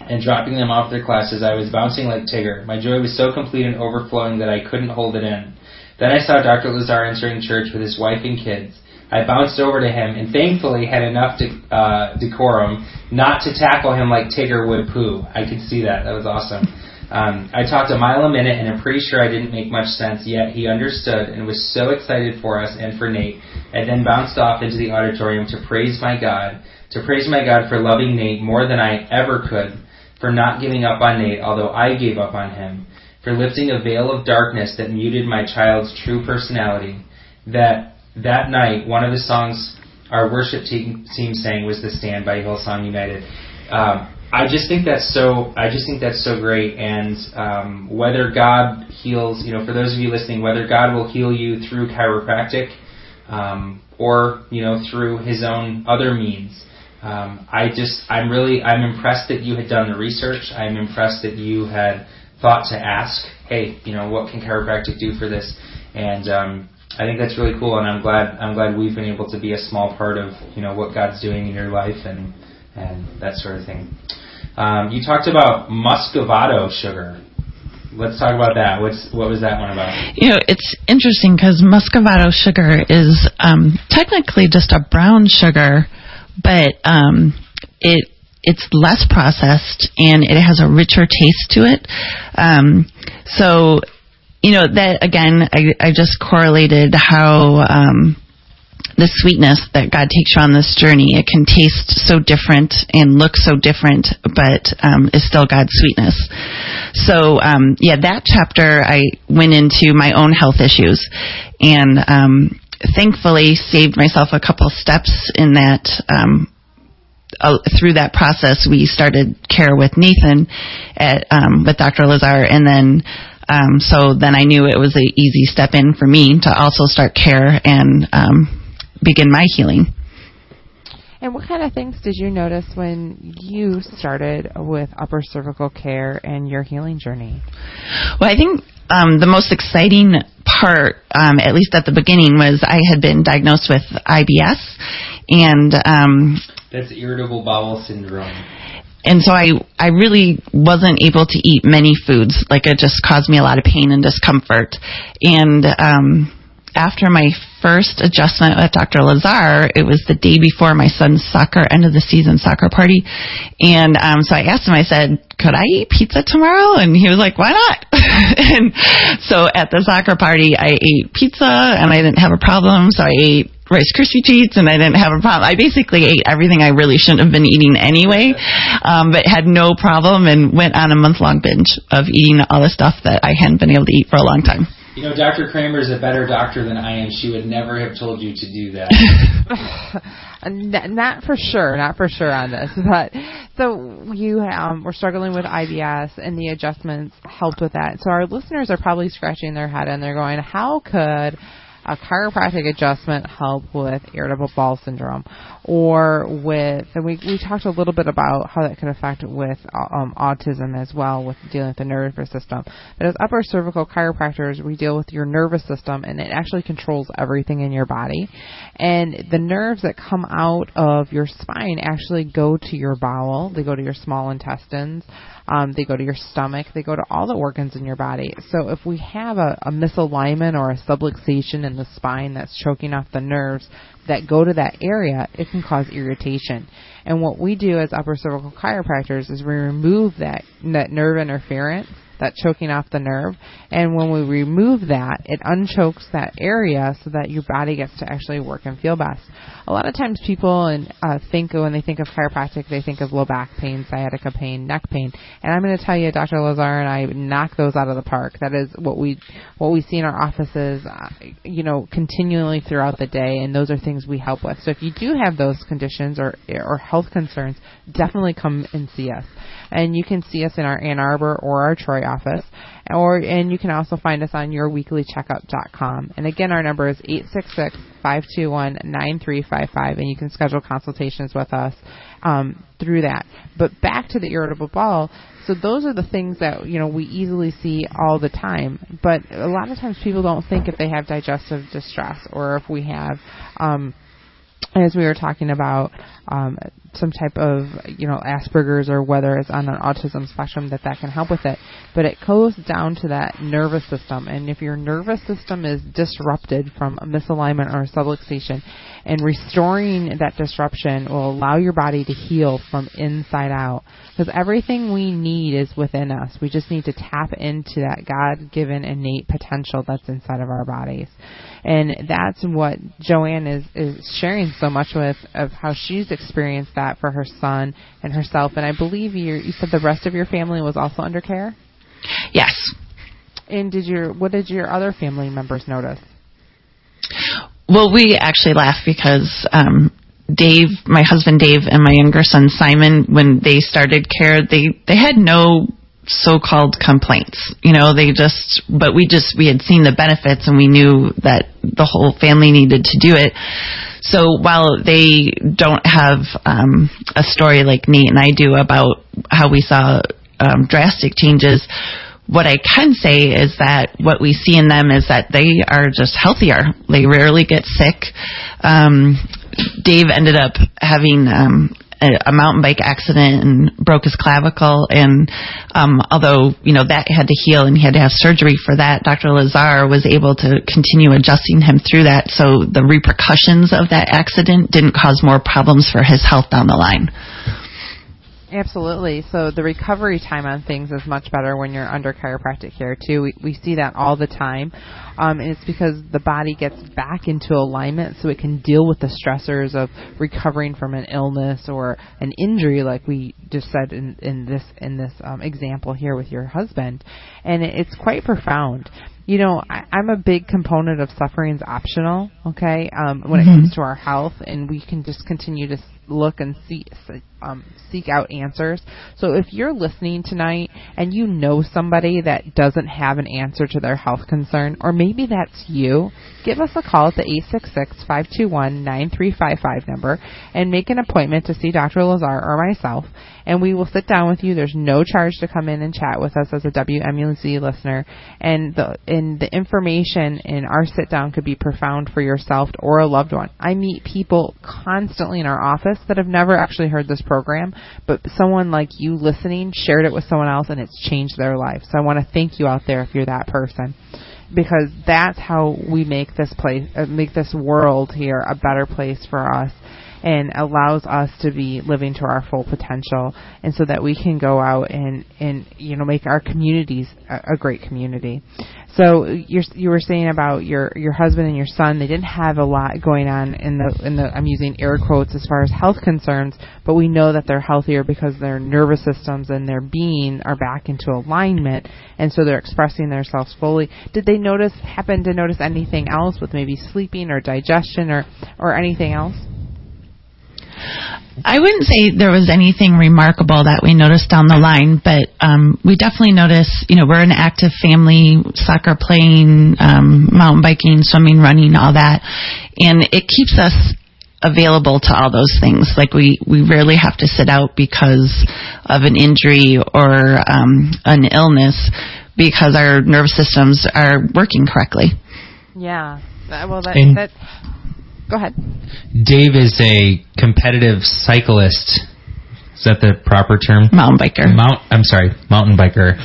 and dropping them off their classes, I was bouncing like Tigger. My joy was so complete and overflowing that I couldn't hold it in. Then I saw Dr. Lazar entering church with his wife and kids. I bounced over to him and thankfully had enough de- uh, decorum not to tackle him like Tigger would Pooh. I could see that. That was awesome. Um, I talked a mile a minute, and I'm pretty sure I didn't make much sense. Yet he understood and was so excited for us and for Nate. And then bounced off into the auditorium to praise my God, to praise my God for loving Nate more than I ever could, for not giving up on Nate, although I gave up on him, for lifting a veil of darkness that muted my child's true personality. That that night, one of the songs our worship team, sang was "The Stand" by Hillsong United. Um, I just think that's so. I just think that's so great. And um, whether God heals, you know, for those of you listening, whether God will heal you through chiropractic um, or you know through His own other means, um, I just I'm really I'm impressed that you had done the research. I'm impressed that you had thought to ask, hey, you know, what can chiropractic do for this? And um, I think that's really cool. And I'm glad I'm glad we've been able to be a small part of you know what God's doing in your life and and that sort of thing. Um, you talked about muscovado sugar. Let's talk about that. What's what was that one about? You know, it's interesting because muscovado sugar is um, technically just a brown sugar, but um, it it's less processed and it has a richer taste to it. Um, so, you know, that again, I, I just correlated how um, the sweetness that God takes you on this journey. It can taste so different and look so different, but um, is still God's sweetness. So, um, yeah, that chapter I went into my own health issues, and um, thankfully saved myself a couple steps in that. Um, uh, through that process, we started care with Nathan at um, with Dr. Lazar, and then um, so then I knew it was an easy step in for me to also start care and um, begin my healing. And what kind of things did you notice when you started with upper cervical care and your healing journey? Well, I think um, the most exciting part, um, at least at the beginning, was I had been diagnosed with IBS, and um, that's irritable bowel syndrome. And so I, I really wasn't able to eat many foods. Like it just caused me a lot of pain and discomfort. And um, after my first adjustment with Dr. Lazar, it was the day before my son's soccer end of the season soccer party, and um, so I asked him. I said, "Could I eat pizza tomorrow?" And he was like, "Why not?" [laughs] and so at the soccer party, I ate pizza, and I didn't have a problem. So I ate Rice Krispie treats, and I didn't have a problem. I basically ate everything I really shouldn't have been eating anyway, um, but had no problem and went on a month long binge of eating all the stuff that I hadn't been able to eat for a long time. You know, Dr. Kramer is a better doctor than I am. She would never have told you to do that. [laughs] not for sure, not for sure on this. But so you um, were struggling with IBS, and the adjustments helped with that. So our listeners are probably scratching their head and they're going, "How could a chiropractic adjustment help with irritable bowel syndrome or with and we we talked a little bit about how that can affect with um, autism as well with dealing with the nervous system. But as upper cervical chiropractors we deal with your nervous system and it actually controls everything in your body. And the nerves that come out of your spine actually go to your bowel. They go to your small intestines um, they go to your stomach. They go to all the organs in your body. So if we have a, a misalignment or a subluxation in the spine that's choking off the nerves that go to that area, it can cause irritation. And what we do as upper cervical chiropractors is we remove that that nerve interference that choking off the nerve. And when we remove that, it unchokes that area so that your body gets to actually work and feel best. A lot of times people and uh, think when they think of chiropractic, they think of low back pain, sciatica pain, neck pain. And I'm going to tell you, Dr. Lazar and I knock those out of the park. That is what we what we see in our offices, uh, you know, continually throughout the day, and those are things we help with. So if you do have those conditions or or health concerns, definitely come and see us and you can see us in our Ann Arbor or our Troy office, or and you can also find us on yourweeklycheckup.com. And again, our number is eight six six five two one nine three five five, and you can schedule consultations with us um, through that. But back to the irritable bowel. So those are the things that you know we easily see all the time. But a lot of times people don't think if they have digestive distress or if we have um, as we were talking about um, some type of you know Asperger's or whether it's on an autism spectrum that that can help with it. But it goes down to that nervous system, and if your nervous system is disrupted from a misalignment or a subluxation, and restoring that disruption will allow your body to heal from inside out. Because everything we need is within us. We just need to tap into that God given innate potential that's inside of our bodies. And that's what Joanne is, is sharing so much with of how she's experienced that for her son and herself. And I believe you you said the rest of your family was also under care? Yes. And did your what did your other family members notice? Well, we actually laugh because um, Dave, my husband Dave, and my younger son Simon, when they started care, they they had no so-called complaints. You know, they just, but we just we had seen the benefits and we knew that the whole family needed to do it. So while they don't have um, a story like Nate and I do about how we saw um, drastic changes, what I can say is that what we see in them is that they are just healthier. They rarely get sick. Um, Dave ended up having um, a, mountain bike accident and broke his clavicle. And um, although you know that had to heal and he had to have surgery for that, Dr. Lazar was able to continue adjusting him through that. So the repercussions of that accident didn't cause more problems for his health down the line. Absolutely. So the recovery time on things is much better when you're under chiropractic care too. We, we see that all the time, um, and it's because the body gets back into alignment so it can deal with the stressors of recovering from an illness or an injury, like we just said in, in this in this um, example here with your husband, and it, it's quite profound you know, I, I'm a big component of suffering's optional, okay, um, when mm-hmm. it comes to our health, and we can just continue to look and see, um, seek out answers. So if you're listening tonight and you know somebody that doesn't have an answer to their health concern, or maybe that's you, give us a call at the 866-521-9355 number and make an appointment to see Dr. Lazar or myself, and we will sit down with you. There's no charge to come in and chat with us as a WMUZ listener, and the and the information in our sit down could be profound for yourself or a loved one. I meet people constantly in our office that have never actually heard this program, but someone like you listening shared it with someone else and it's changed their life. So I want to thank you out there if you're that person because that's how we make this place uh, make this world here a better place for us and allows us to be living to our full potential and so that we can go out and and you know make our communities a, a great community. So you're you were saying about your your husband and your son they didn't have a lot going on in the in the I'm using air quotes as far as health concerns but we know that they're healthier because their nervous systems and their being are back into alignment and so they're expressing themselves fully. Did they notice happen to notice anything else with maybe sleeping or digestion or or anything else I wouldn't say there was anything remarkable that we noticed down the line, but um, we definitely noticed, you know, we're an active family, soccer playing, um, mountain biking, swimming, running, all that. And it keeps us available to all those things. Like we, we rarely have to sit out because of an injury or um, an illness because our nervous systems are working correctly. Yeah. Well, that, that Go ahead. Dave is a competitive cyclist. Is that the proper term? Mountain biker. Mount. I'm sorry, mountain biker.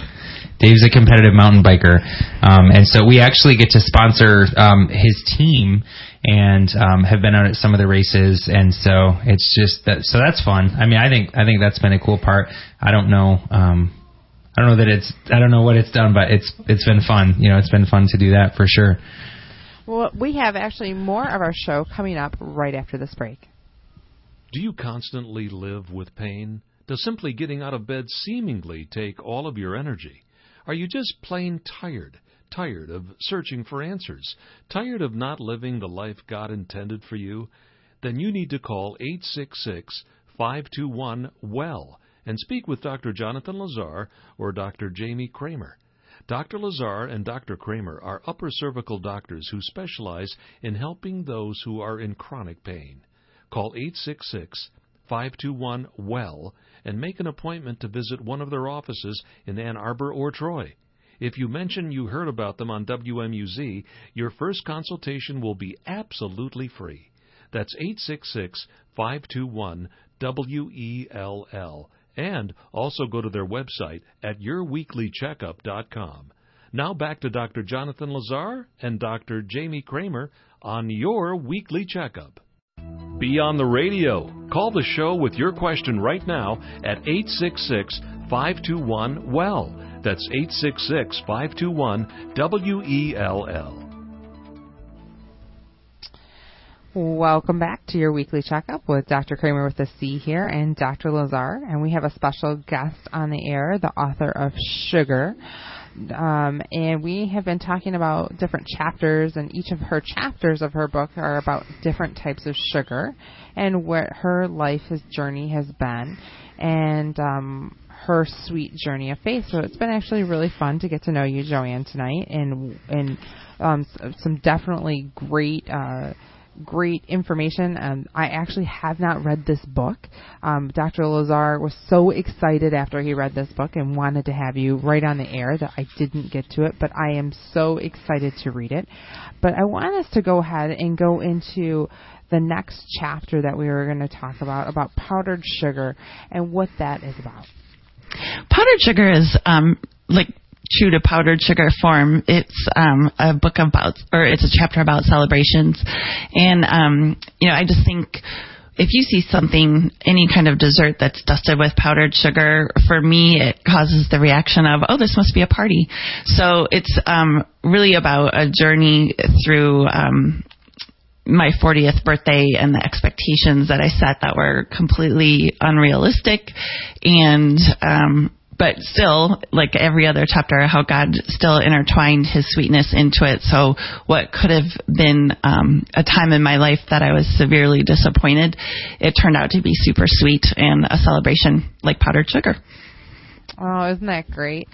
Dave's a competitive mountain biker, um, and so we actually get to sponsor um, his team and um, have been out at some of the races, and so it's just that. So that's fun. I mean, I think I think that's been a cool part. I don't know. Um, I don't know that it's. I don't know what it's done, but it's it's been fun. You know, it's been fun to do that for sure. Well, we have actually more of our show coming up right after this break. Do you constantly live with pain? Does simply getting out of bed seemingly take all of your energy? Are you just plain tired? Tired of searching for answers? Tired of not living the life God intended for you? Then you need to call 866 521 WELL and speak with Dr. Jonathan Lazar or Dr. Jamie Kramer. Dr. Lazar and Dr. Kramer are upper cervical doctors who specialize in helping those who are in chronic pain. Call 866 521 WELL and make an appointment to visit one of their offices in Ann Arbor or Troy. If you mention you heard about them on WMUZ, your first consultation will be absolutely free. That's 866 521 W E L L. And also go to their website at yourweeklycheckup.com. Now back to Dr. Jonathan Lazar and Dr. Jamie Kramer on your weekly checkup. Be on the radio. Call the show with your question right now at 866 521 WELL. That's 866 521 W E L L. Welcome back to your weekly checkup with Dr. Kramer with the C here and Dr. Lazar. And we have a special guest on the air, the author of Sugar. Um, and we have been talking about different chapters, and each of her chapters of her book are about different types of sugar and what her life, his journey has been, and um, her sweet journey of faith. So it's been actually really fun to get to know you, Joanne, tonight, and and um, some definitely great. Uh, great information. Um, I actually have not read this book. Um, Dr. Lazar was so excited after he read this book and wanted to have you right on the air that I didn't get to it, but I am so excited to read it. But I want us to go ahead and go into the next chapter that we were going to talk about, about powdered sugar and what that is about. Powdered sugar is um, like true to powdered sugar form. It's um, a book about, or it's a chapter about celebrations, and um, you know, I just think if you see something, any kind of dessert that's dusted with powdered sugar, for me, it causes the reaction of, oh, this must be a party. So it's um, really about a journey through um, my 40th birthday and the expectations that I set that were completely unrealistic and um, but still, like every other chapter, how God still intertwined His sweetness into it. So, what could have been um, a time in my life that I was severely disappointed, it turned out to be super sweet and a celebration like powdered sugar. Oh, isn't that great?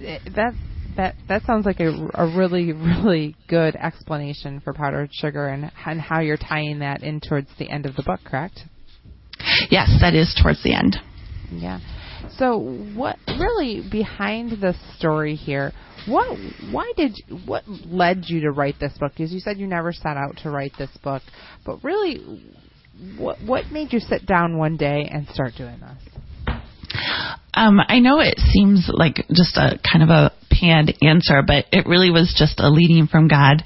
That that that sounds like a, a really really good explanation for powdered sugar and and how you're tying that in towards the end of the book, correct? Yes, that is towards the end. Yeah. So, what really behind the story here? What why did you, what led you to write this book? Because you said you never set out to write this book, but really, what what made you sit down one day and start doing this? Um, I know it seems like just a kind of a panned answer, but it really was just a leading from God.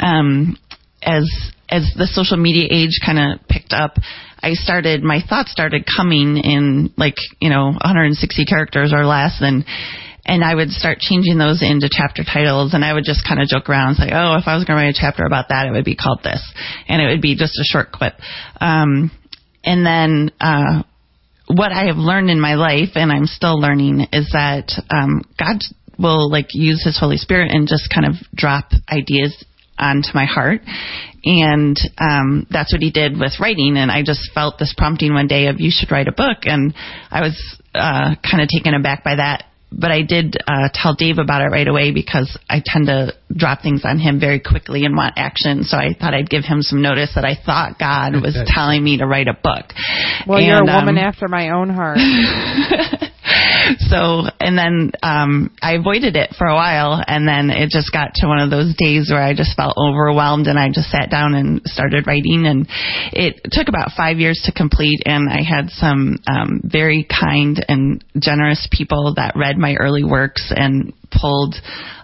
Um, as as the social media age kind of picked up, I started my thoughts started coming in like you know 160 characters or less, and and I would start changing those into chapter titles, and I would just kind of joke around and say, oh, if I was going to write a chapter about that, it would be called this, and it would be just a short clip. Um, and then uh, what I have learned in my life, and I'm still learning, is that um, God will like use His Holy Spirit and just kind of drop ideas onto my heart and um, that's what he did with writing. And I just felt this prompting one day of you should write a book, and I was uh, kind of taken aback by that. But I did uh, tell Dave about it right away because I tend to drop things on him very quickly and want action. So I thought I'd give him some notice that I thought God was [laughs] telling me to write a book. Well, and, you're a woman um, after my own heart. [laughs] [laughs] [laughs] so and then um I avoided it for a while and then it just got to one of those days where I just felt overwhelmed and I just sat down and started writing and it took about 5 years to complete and I had some um very kind and generous people that read my early works and pulled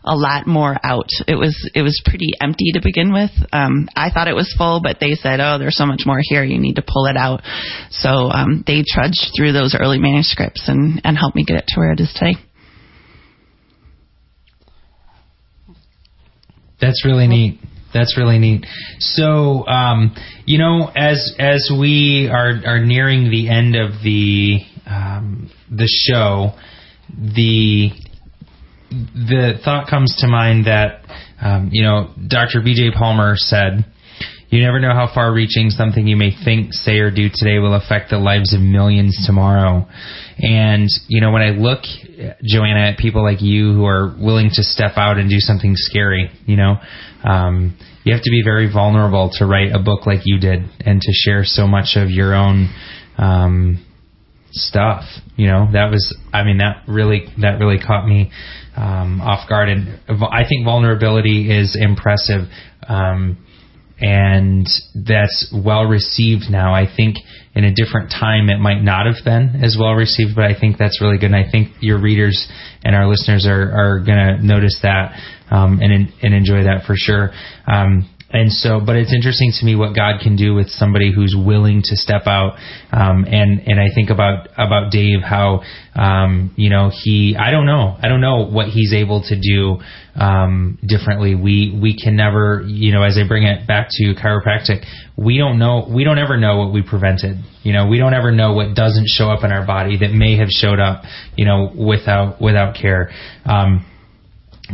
a lot more out. It was it was pretty empty to begin with. Um, I thought it was full, but they said, "Oh, there's so much more here. You need to pull it out." So um, they trudged through those early manuscripts and and helped me get it to where it is today. That's really neat. That's really neat. So, um, you know, as as we are are nearing the end of the um, the show, the the thought comes to mind that um, you know Dr. B.J. Palmer said, "You never know how far-reaching something you may think, say, or do today will affect the lives of millions tomorrow." And you know, when I look, Joanna, at people like you who are willing to step out and do something scary, you know. Um, you have to be very vulnerable to write a book like you did and to share so much of your own um, stuff. You know, that was, I mean, that really, that really caught me um, off guard. And I think vulnerability is impressive. Um, and that's well received now. I think in a different time it might not have been as well received, but I think that's really good. And I think your readers and our listeners are, are going to notice that um, and and enjoy that for sure. Um, and so, but it's interesting to me what God can do with somebody who's willing to step out. Um, and and I think about about Dave, how um, you know he I don't know I don't know what he's able to do um, differently. We we can never you know as I bring it back to chiropractic, we don't know we don't ever know what we prevented. You know we don't ever know what doesn't show up in our body that may have showed up you know without without care. Um,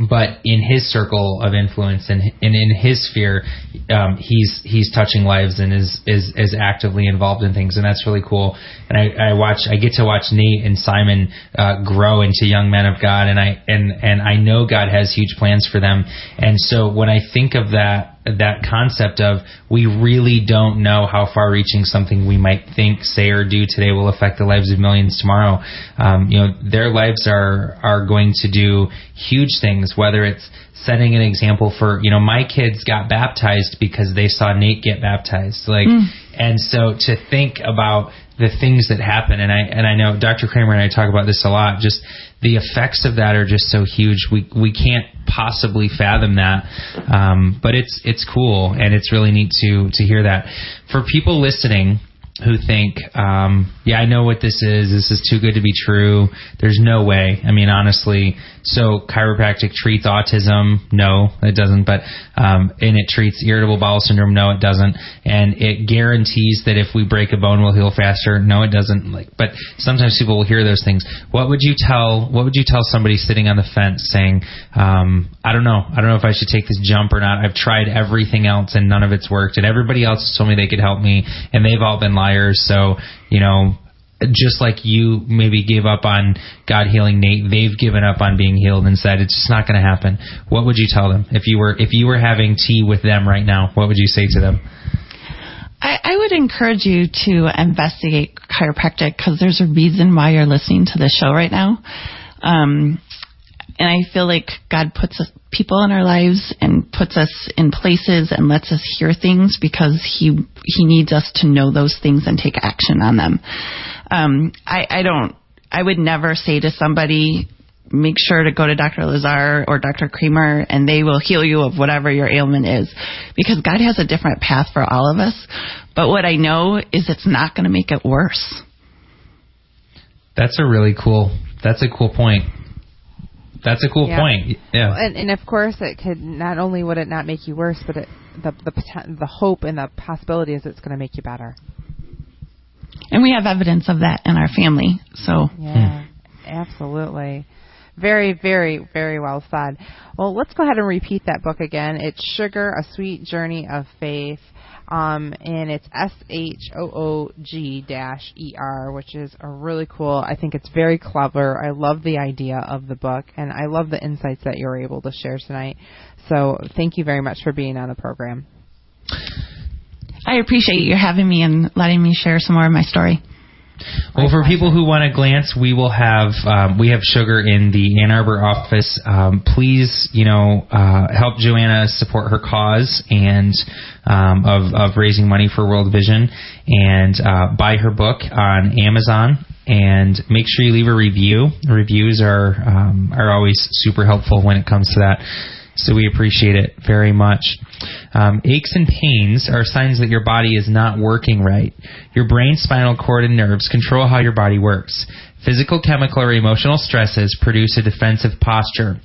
but in his circle of influence and, and in his sphere, um, he's he's touching lives and is, is is actively involved in things, and that's really cool. And I, I watch, I get to watch Nate and Simon uh, grow into young men of God, and I and and I know God has huge plans for them. And so when I think of that that concept of we really don't know how far reaching something we might think, say, or do today will affect the lives of millions tomorrow. Um, you know, their lives are are going to do huge things, whether it's setting an example for you know my kids got baptized because they saw Nate get baptized like mm. and so to think about the things that happen and I and I know Dr. Kramer and I talk about this a lot just the effects of that are just so huge. We we can't possibly fathom that. Um, but it's it's cool and it's really neat to to hear that. For people listening who think, um, yeah, I know what this is. This is too good to be true. There's no way. I mean, honestly, so chiropractic treats autism? No, it doesn't. But um, and it treats irritable bowel syndrome? No, it doesn't. And it guarantees that if we break a bone, we'll heal faster? No, it doesn't. Like, but sometimes people will hear those things. What would you tell? What would you tell somebody sitting on the fence saying, um, I don't know, I don't know if I should take this jump or not. I've tried everything else and none of it's worked, and everybody else told me they could help me, and they've all been So you know, just like you maybe gave up on God healing Nate, they've given up on being healed and said it's just not going to happen. What would you tell them if you were if you were having tea with them right now? What would you say to them? I, I would encourage you to investigate chiropractic because there's a reason why you're listening to this show right now. Um, and I feel like God puts us, people in our lives and puts us in places and lets us hear things because He He needs us to know those things and take action on them. Um, I, I don't. I would never say to somebody, make sure to go to Dr. Lazar or Dr. Kramer and they will heal you of whatever your ailment is. Because God has a different path for all of us. But what I know is it's not going to make it worse. That's a really cool, that's a cool point. That's a cool yeah. point. Yeah. And, and of course, it could not only would it not make you worse, but it, the the the hope and the possibility is it's going to make you better. And we have evidence of that in our family. So yeah, hmm. absolutely. Very, very, very well said. Well, let's go ahead and repeat that book again. It's Sugar, A Sweet Journey of Faith um, and it's S H O O G dash E R, which is a really cool. I think it's very clever. I love the idea of the book, and I love the insights that you're able to share tonight. So thank you very much for being on the program. I appreciate you having me and letting me share some more of my story. Well, for people who want to glance, we will have um, we have sugar in the Ann Arbor office. Um, please, you know, uh, help Joanna support her cause and um, of of raising money for World Vision, and uh, buy her book on Amazon. And make sure you leave a review. Reviews are um, are always super helpful when it comes to that. So we appreciate it very much. Um, aches and pains are signs that your body is not working right. Your brain, spinal cord, and nerves control how your body works. Physical, chemical, or emotional stresses produce a defensive posture.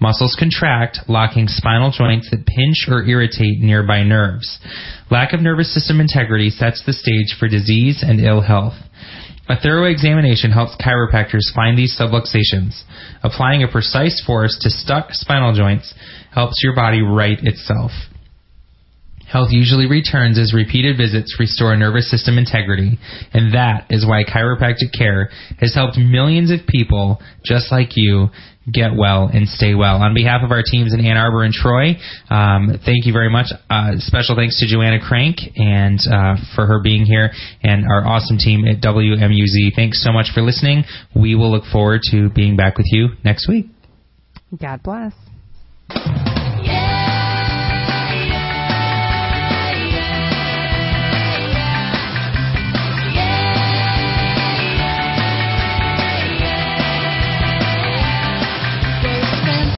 Muscles contract, locking spinal joints that pinch or irritate nearby nerves. Lack of nervous system integrity sets the stage for disease and ill health. A thorough examination helps chiropractors find these subluxations. Applying a precise force to stuck spinal joints helps your body right itself. Health usually returns as repeated visits restore nervous system integrity, and that is why chiropractic care has helped millions of people just like you get well and stay well. On behalf of our teams in Ann Arbor and Troy, um, thank you very much. Uh, special thanks to Joanna Crank and uh, for her being here, and our awesome team at WMUZ. Thanks so much for listening. We will look forward to being back with you next week. God bless. Yeah.